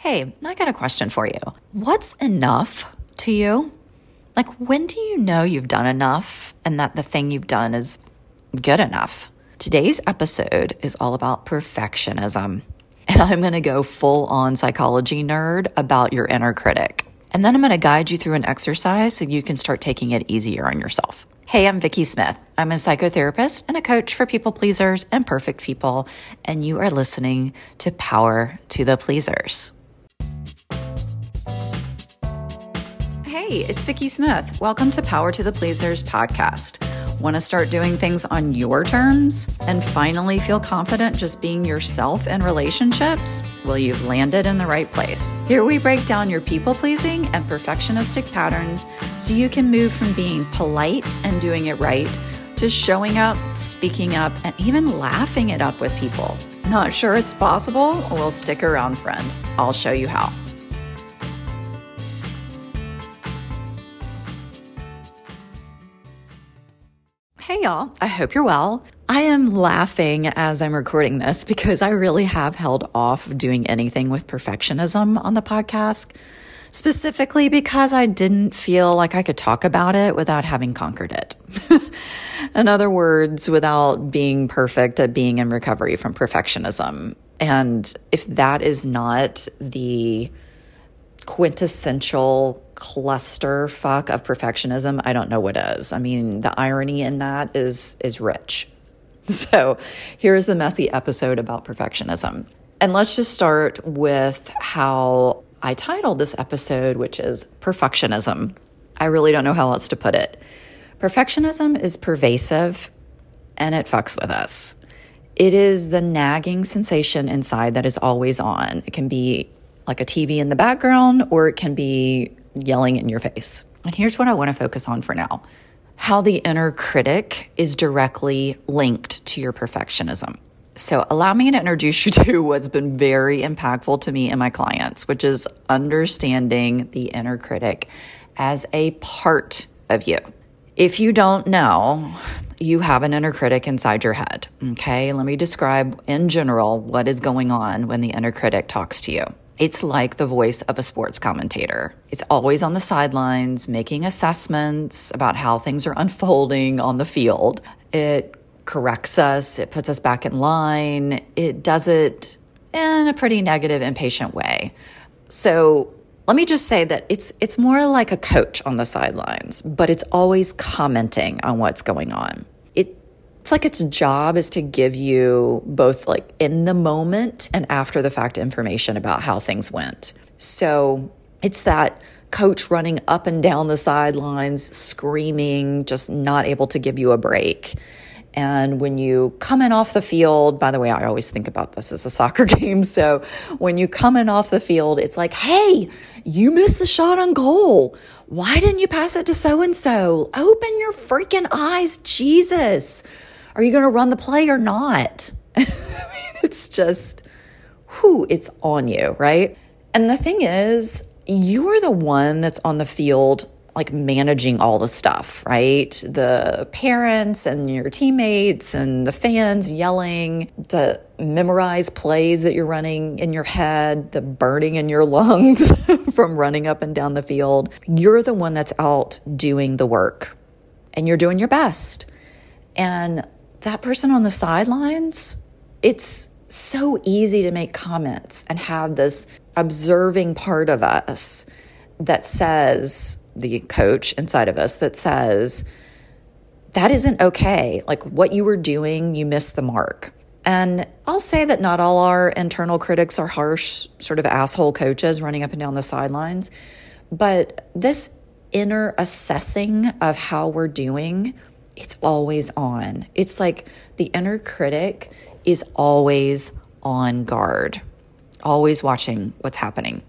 Hey, I got a question for you. What's enough to you? Like, when do you know you've done enough and that the thing you've done is good enough? Today's episode is all about perfectionism. And I'm going to go full on psychology nerd about your inner critic. And then I'm going to guide you through an exercise so you can start taking it easier on yourself. Hey, I'm Vicki Smith. I'm a psychotherapist and a coach for people pleasers and perfect people, and you are listening to Power to the Pleasers. Hey, it's Vicki Smith. Welcome to Power to the Pleasers podcast. Want to start doing things on your terms and finally feel confident just being yourself in relationships? Well, you've landed in the right place. Here we break down your people pleasing and perfectionistic patterns so you can move from being polite and doing it right to showing up, speaking up, and even laughing it up with people. Not sure it's possible? Well, stick around, friend. I'll show you how. Hey, y'all. I hope you're well. I am laughing as I'm recording this because I really have held off doing anything with perfectionism on the podcast, specifically because I didn't feel like I could talk about it without having conquered it. in other words, without being perfect at being in recovery from perfectionism. And if that is not the quintessential cluster fuck of perfectionism, I don't know what is. I mean, the irony in that is is rich. So, here's the messy episode about perfectionism. And let's just start with how I titled this episode, which is perfectionism. I really don't know how else to put it. Perfectionism is pervasive and it fucks with us. It is the nagging sensation inside that is always on. It can be like a TV in the background, or it can be yelling in your face. And here's what I want to focus on for now how the inner critic is directly linked to your perfectionism. So, allow me to introduce you to what's been very impactful to me and my clients, which is understanding the inner critic as a part of you. If you don't know, you have an inner critic inside your head. Okay, let me describe in general what is going on when the inner critic talks to you. It's like the voice of a sports commentator. It's always on the sidelines, making assessments about how things are unfolding on the field. It corrects us, it puts us back in line, it does it in a pretty negative, impatient way. So, let me just say that it's it's more like a coach on the sidelines, but it's always commenting on what's going on it's like its job is to give you both like in the moment and after the fact information about how things went. So it's that coach running up and down the sidelines, screaming, just not able to give you a break. And when you come in off the field, by the way, I always think about this as a soccer game. So when you come in off the field, it's like, hey, you missed the shot on goal. Why didn't you pass it to so and so? Open your freaking eyes, Jesus. Are you going to run the play or not? It's just, who it's on you, right? And the thing is, you're the one that's on the field like managing all the stuff, right? The parents and your teammates and the fans yelling, to memorize plays that you're running in your head, the burning in your lungs from running up and down the field. You're the one that's out doing the work and you're doing your best. And that person on the sidelines, it's so easy to make comments and have this observing part of us that says, the coach inside of us that says, that isn't okay. Like what you were doing, you missed the mark. And I'll say that not all our internal critics are harsh, sort of asshole coaches running up and down the sidelines. But this inner assessing of how we're doing it's always on. It's like the inner critic is always on guard, always watching what's happening,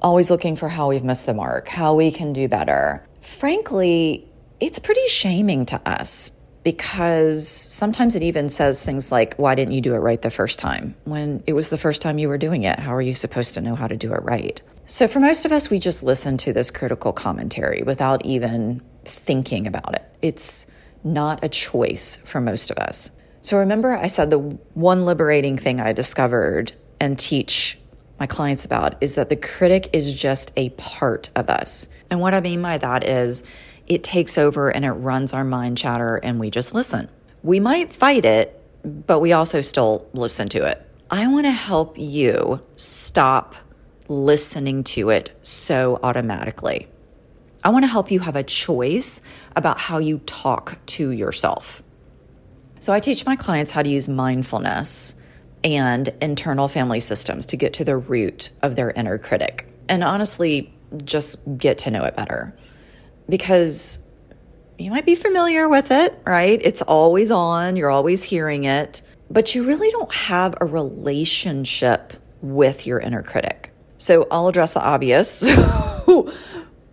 always looking for how we've missed the mark, how we can do better. Frankly, it's pretty shaming to us because sometimes it even says things like, Why didn't you do it right the first time? When it was the first time you were doing it, how are you supposed to know how to do it right? So, for most of us, we just listen to this critical commentary without even thinking about it. It's not a choice for most of us. So remember, I said the one liberating thing I discovered and teach my clients about is that the critic is just a part of us. And what I mean by that is it takes over and it runs our mind chatter and we just listen. We might fight it, but we also still listen to it. I want to help you stop listening to it so automatically. I want to help you have a choice about how you talk to yourself. So, I teach my clients how to use mindfulness and internal family systems to get to the root of their inner critic. And honestly, just get to know it better. Because you might be familiar with it, right? It's always on, you're always hearing it, but you really don't have a relationship with your inner critic. So I'll address the obvious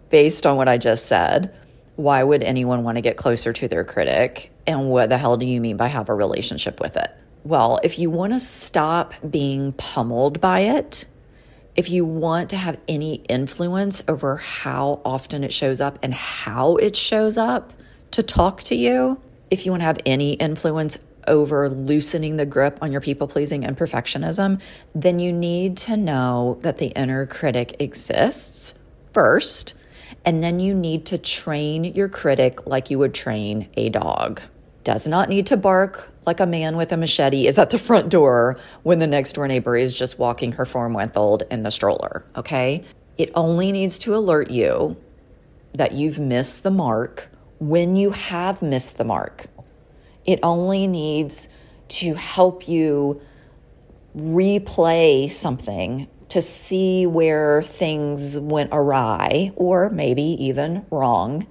based on what I just said. Why would anyone want to get closer to their critic? And what the hell do you mean by have a relationship with it? Well, if you want to stop being pummeled by it, if you want to have any influence over how often it shows up and how it shows up to talk to you, if you want to have any influence over loosening the grip on your people pleasing and perfectionism, then you need to know that the inner critic exists first. And then you need to train your critic like you would train a dog. Does not need to bark like a man with a machete is at the front door when the next door neighbor is just walking her four month old in the stroller, okay? It only needs to alert you that you've missed the mark when you have missed the mark. It only needs to help you replay something to see where things went awry or maybe even wrong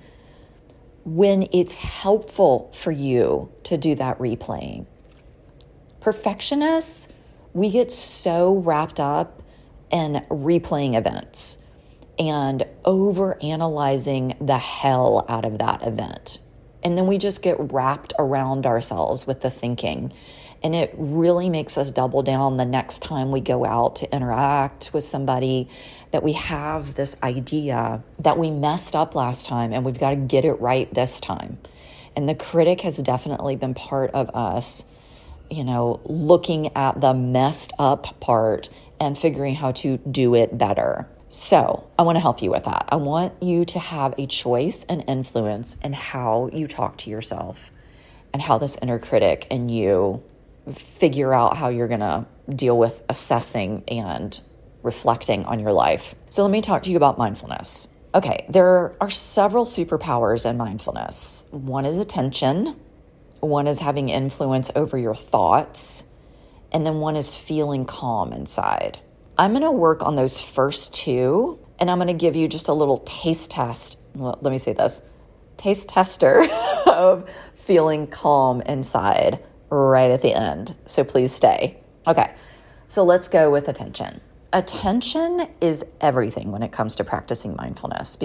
when it's helpful for you to do that replaying. Perfectionists, we get so wrapped up in replaying events and over analyzing the hell out of that event. And then we just get wrapped around ourselves with the thinking. And it really makes us double down the next time we go out to interact with somebody that we have this idea that we messed up last time and we've got to get it right this time. And the critic has definitely been part of us, you know, looking at the messed up part and figuring how to do it better. So, I want to help you with that. I want you to have a choice and influence in how you talk to yourself and how this inner critic and you figure out how you're going to deal with assessing and reflecting on your life. So, let me talk to you about mindfulness. Okay, there are several superpowers in mindfulness. One is attention, one is having influence over your thoughts, and then one is feeling calm inside. I'm going to work on those first two, and I'm going to give you just a little taste test. Well, let me say this taste tester of feeling calm inside right at the end. So please stay. Okay, so let's go with attention. Attention is everything when it comes to practicing mindfulness.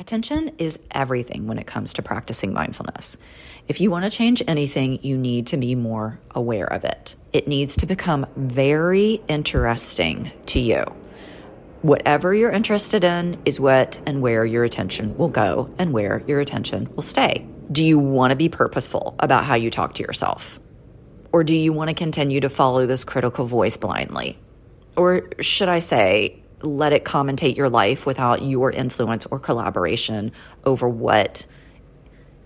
Attention is everything when it comes to practicing mindfulness. If you want to change anything, you need to be more aware of it. It needs to become very interesting to you. Whatever you're interested in is what and where your attention will go and where your attention will stay. Do you want to be purposeful about how you talk to yourself? Or do you want to continue to follow this critical voice blindly? Or should I say, let it commentate your life without your influence or collaboration over what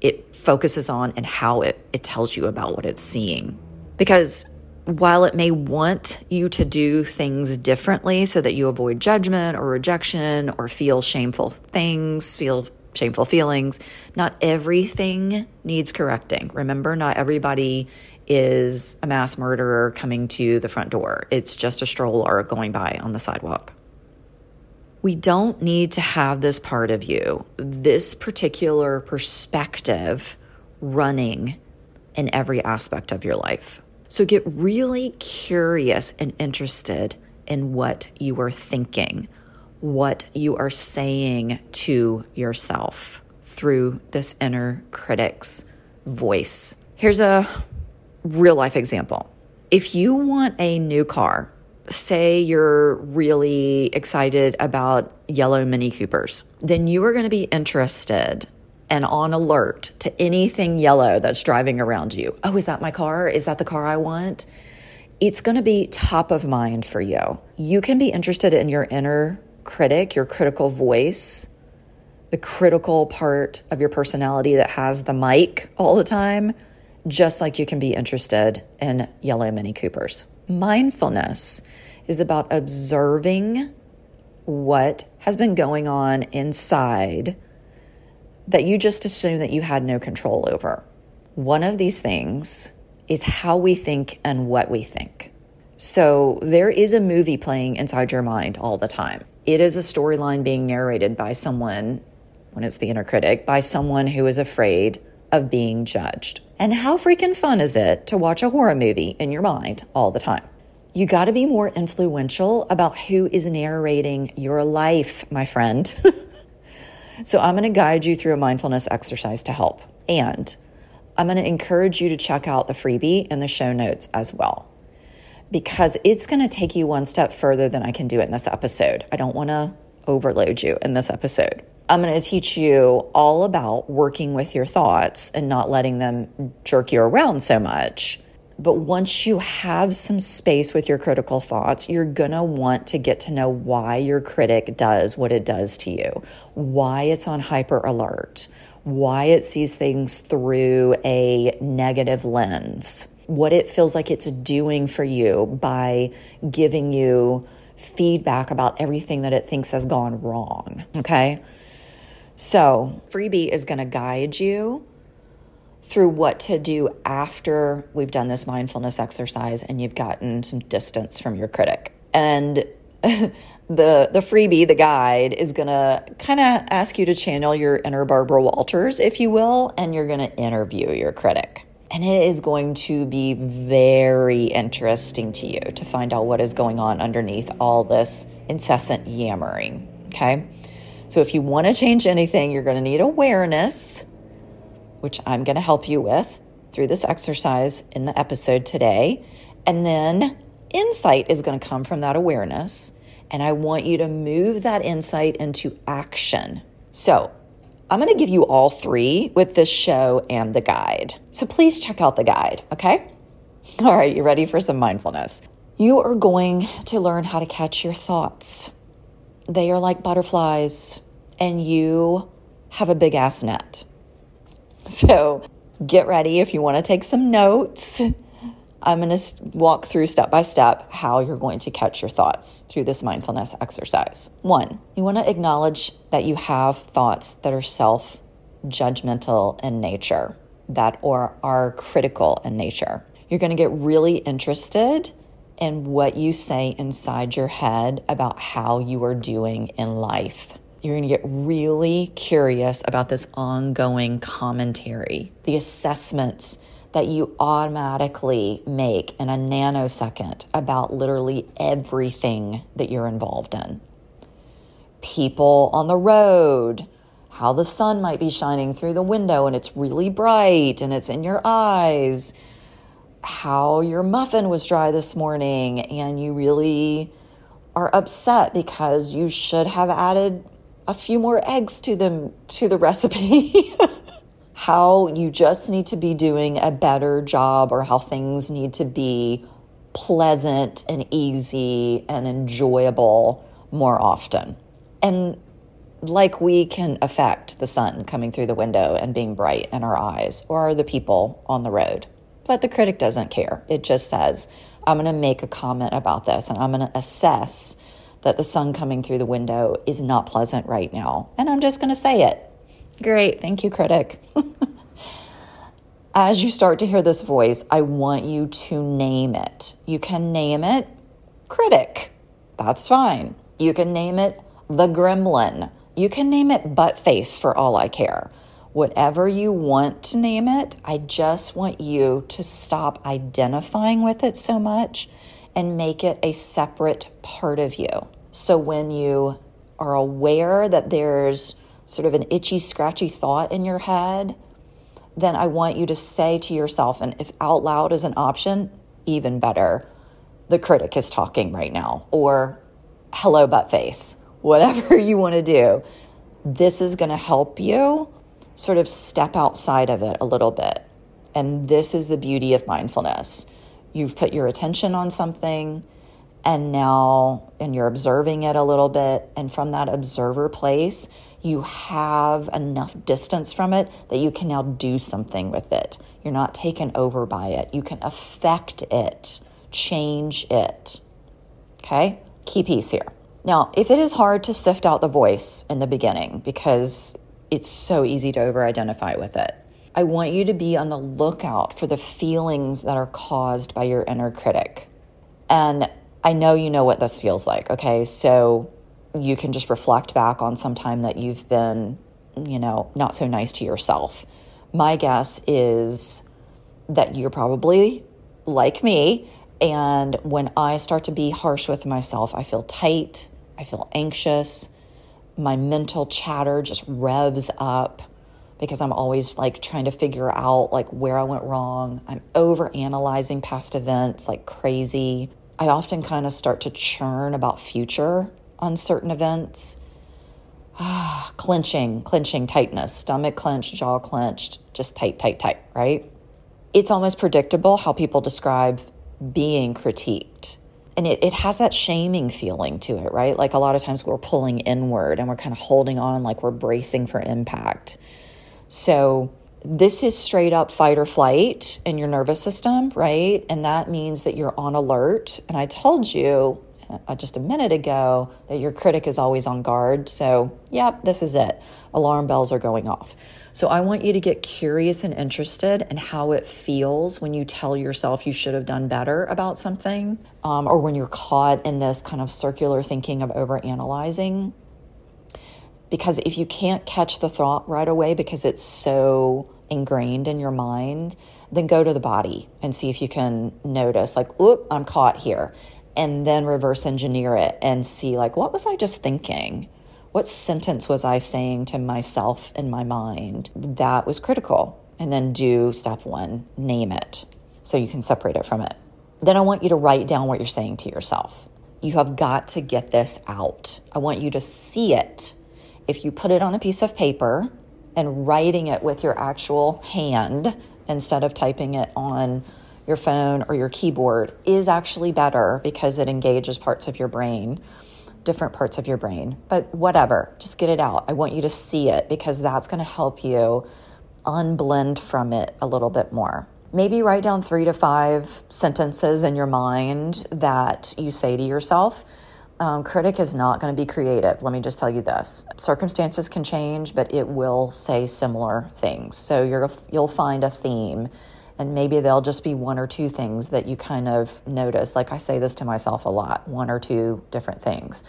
it focuses on and how it, it tells you about what it's seeing. Because while it may want you to do things differently so that you avoid judgment or rejection or feel shameful things, feel shameful feelings, not everything needs correcting. Remember, not everybody is a mass murderer coming to the front door, it's just a stroller going by on the sidewalk. We don't need to have this part of you, this particular perspective running in every aspect of your life. So get really curious and interested in what you are thinking, what you are saying to yourself through this inner critic's voice. Here's a real life example. If you want a new car, say you're really excited about yellow Mini Coopers, then you are going to be interested and on alert to anything yellow that's driving around you. Oh, is that my car? Is that the car I want? it's going to be top of mind for you. You can be interested in your inner critic, your critical voice, the critical part of your personality that has the mic all the time, just like you can be interested in yellow Mini Coopers. Mindfulness is about observing what has been going on inside that you just assume that you had no control over. One of these things is how we think and what we think. So there is a movie playing inside your mind all the time. It is a storyline being narrated by someone, when it's the inner critic, by someone who is afraid of being judged. And how freaking fun is it to watch a horror movie in your mind all the time? You got to be more influential about who is narrating your life, my friend. so, I'm going to guide you through a mindfulness exercise to help. And I'm going to encourage you to check out the freebie in the show notes as well, because it's going to take you one step further than I can do in this episode. I don't want to overload you in this episode. I'm going to teach you all about working with your thoughts and not letting them jerk you around so much but once you have some space with your critical thoughts, you're going to want to get to know why your critic does what it does to you, why it's on hyper alert, why it sees things through a negative lens, what it feels like it's doing for you by giving you feedback about everything that it thinks has gone wrong. Okay. So, freebie is going to guide you through what to do after we've done this mindfulness exercise and you've gotten some distance from your critic. And the the freebie, the guide, is gonna kind of ask you to channel your inner Barbara Walters, if you will, and you're gonna interview your critic. And it is going to be very interesting to you to find out what is going on underneath all this incessant yammering. Okay. So if you want to change anything, you're going to need awareness which I'm going to help you with through this exercise in the episode today. And then insight is going to come from that awareness. And I want you to move that insight into action. So, I'm going to give you all three with this show and the guide. So please check out the guide, okay? All right, you ready for some mindfulness? You are going to learn how to catch your thoughts. They are like butterflies, and you have a big ass net. So get ready if you want to take some notes. I'm going to walk through step by step how you're going to catch your thoughts through this mindfulness exercise. One, you want to acknowledge that you have thoughts that are self judgmental in nature, that or are critical in nature. You're going to get really interested in what you say inside your head about how you are doing in life you're going to get really curious about this ongoing commentary, the assessments that you automatically make in a nanosecond about literally everything that you're involved in. People on the road, how the sun might be shining through the window and it's really bright and it's in your eyes, how your muffin was dry this morning and you really are upset because you should have added a few more eggs to them to the recipe. how you just need to be doing a better job or how things need to be pleasant and easy and enjoyable more often. And like we can affect the sun coming through the window and being bright in our eyes or the people on the road. But the critic doesn't care. It just says, I'm going to make a comment about this and I'm going to assess that the sun coming through the window is not pleasant right now. And I'm just going to say it. Great. Thank you, critic. As you start to hear this voice, I want you to name it. You can name it critic. That's fine. You can name it the gremlin. You can name it butt face for all I care. Whatever you want to name it, I just want you to stop identifying with it so much and make it a separate part of you. So when you are aware that there's sort of an itchy, scratchy thought in your head, then I want you to say to yourself, and if out loud is an option, even better, the critic is talking right now, or hello, butt face, whatever you want to do. This is going to help you sort of step outside of it a little bit. And this is the beauty of mindfulness You've put your attention on something and now and you're observing it a little bit and from that observer place you have enough distance from it that you can now do something with it. You're not taken over by it. You can affect it change it. Okay? Key piece here. Now if it is hard to sift out the voice in the beginning because it's so easy to over identify with it i want you to be on the lookout for the feelings that are caused by your inner critic and I know you know what this feels like, okay? So you can just reflect back on some time that you've been, you know, not so nice to yourself. My guess is that you're probably like me. And when I start to be harsh with myself, I feel tight, I feel anxious, my mental chatter just revs up because I'm always like trying to figure out like where I went wrong. I'm over analyzing past events like crazy. I often kind of start to churn about future on certain events. Ah, clenching, clenching tightness, stomach clenched, jaw clenched, just tight, tight, tight, right? It's almost predictable how people describe being critiqued. And it, it has that shaming feeling to it, right? Like a lot of times we're pulling inward and we're kind of holding on like we're bracing for impact. So this is straight up fight or flight in your nervous system, right? And that means that you're on alert. And I told you uh, just a minute ago that your critic is always on guard. So, yep, this is it. Alarm bells are going off. So, I want you to get curious and interested in how it feels when you tell yourself you should have done better about something, um, or when you're caught in this kind of circular thinking of overanalyzing because if you can't catch the thought right away because it's so ingrained in your mind, then go to the body and see if you can notice, like, oop, I'm caught here. And then reverse engineer it and see, like, what was I just thinking? What sentence was I saying to myself in my mind that was critical? And then do step one, name it so you can separate it from it. Then I want you to write down what you're saying to yourself. You have got to get this out. I want you to see it if you put it on a piece of paper and writing it with your actual hand instead of typing it on your phone or your keyboard is actually better because it engages parts of your brain, different parts of your brain. But whatever, just get it out. I want you to see it because that's going to help you unblend from it a little bit more. Maybe write down three to five sentences in your mind that you say to yourself um, critic is not going to be creative. Let me just tell you this: circumstances can change, but it will say similar things. So you're you'll find a theme, and maybe there'll just be one or two things that you kind of notice. Like I say this to myself a lot: one or two different things.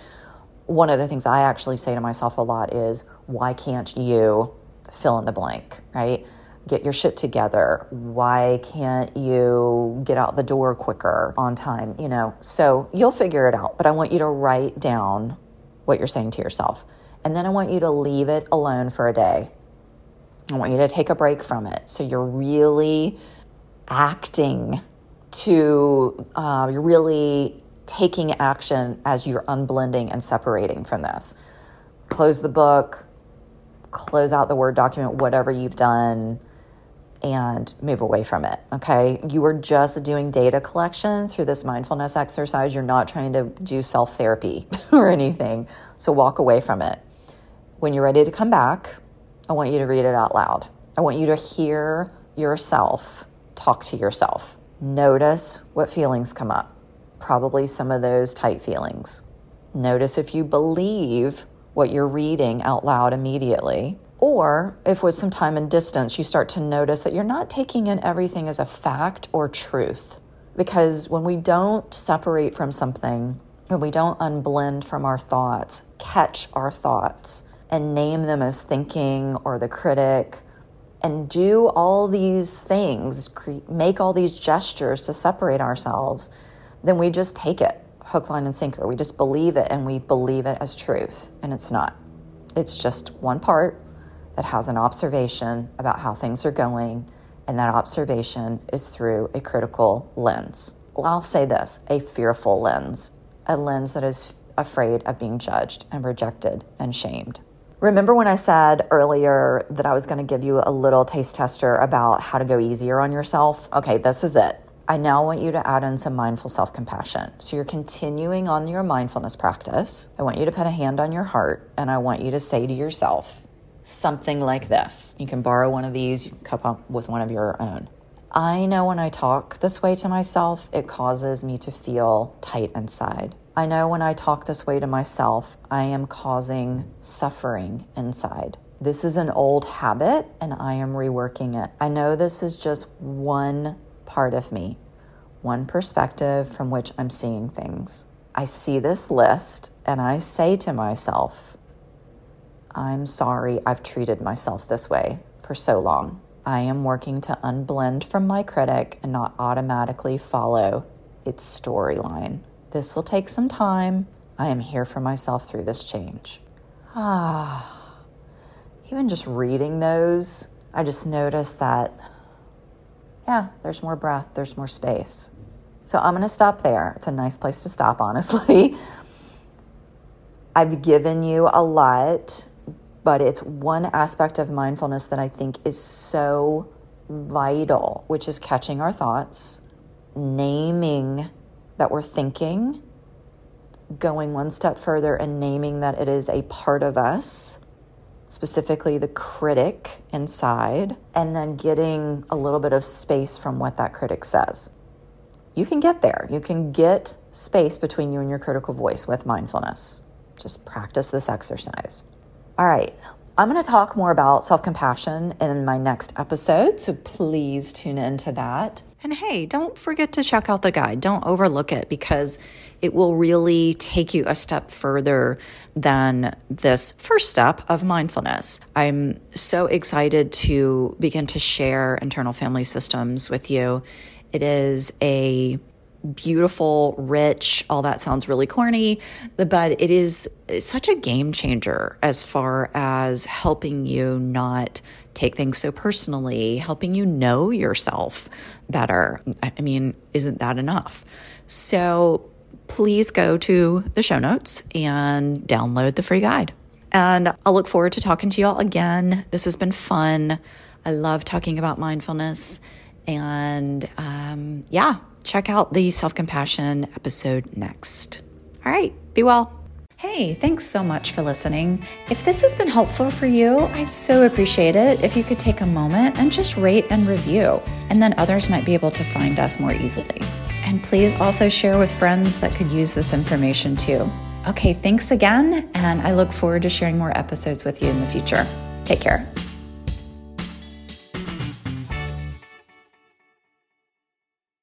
One of the things I actually say to myself a lot is, "Why can't you fill in the blank?" Right? Get your shit together? Why can't you get out the door quicker on time? You know, so you'll figure it out. But I want you to write down what you're saying to yourself. And then I want you to leave it alone for a day. I want you to take a break from it. So you're really acting to, uh, you're really taking action as you're unblending and separating from this. Close the book, close out the Word document, whatever you've done and move away from it. Okay. You are just doing data collection through this mindfulness exercise. You're not trying to do self therapy or anything. So walk away from it. When you're ready to come back, I want you to read it out loud. I want you to hear yourself talk to yourself. Notice what feelings come up, probably some of those tight feelings. Notice if you believe what you're reading out loud immediately or if with some time and distance, you start to notice that you're not taking in everything as a fact or truth. Because when we don't separate from something, when we don't unblend from our thoughts, catch our thoughts, and name them as thinking or the critic, and do all these things, make all these gestures to separate ourselves, then we just take it hook, line, and sinker. We just believe it and we believe it as truth, and it's not. It's just one part that has an observation about how things are going, and that observation is through a critical lens. I'll say this a fearful lens, a lens that is afraid of being judged and rejected and shamed. Remember when I said earlier that I was going to give you a little taste tester about how to go easier on yourself? Okay, this is it. I now want you to add in some mindful self compassion. So you're continuing on your mindfulness practice. I want you to put a hand on your heart and I want you to say to yourself something like this. You can borrow one of these, you can come up with one of your own. I know when I talk this way to myself, it causes me to feel tight inside. I know when I talk this way to myself, I am causing suffering inside. This is an old habit and I am reworking it. I know this is just one part of me, one perspective from which I'm seeing things. I see this list and I say to myself, I'm sorry I've treated myself this way for so long. I am working to unblend from my critic and not automatically follow its storyline. This will take some time. I am here for myself through this change. Ah, even just reading those, I just noticed that yeah, there's more breath, there's more space. So I'm going to stop there. It's a nice place to stop, honestly. I've given you a lot, but it's one aspect of mindfulness that I think is so vital, which is catching our thoughts, naming that we're thinking, going one step further and naming that it is a part of us specifically the critic inside, and then getting a little bit of space from what that critic says. You can get there. You can get space between you and your critical voice with mindfulness. Just practice this exercise. All right, I'm going to talk more about self compassion in my next episode, so please tune into that. And hey, don't forget to check out the guide. Don't overlook it because it will really take you a step further than this first step of mindfulness. I'm so excited to begin to share internal family systems with you. It is a beautiful, rich, all that sounds really corny, but it is such a game changer as far as helping you not take things so personally, helping you know yourself better. I mean, isn't that enough? So please go to the show notes and download the free guide. And I'll look forward to talking to y'all again. This has been fun. I love talking about mindfulness. And um, yeah, check out the self compassion episode next. All right, be well. Hey, thanks so much for listening. If this has been helpful for you, I'd so appreciate it if you could take a moment and just rate and review, and then others might be able to find us more easily. And please also share with friends that could use this information too. Okay, thanks again, and I look forward to sharing more episodes with you in the future. Take care.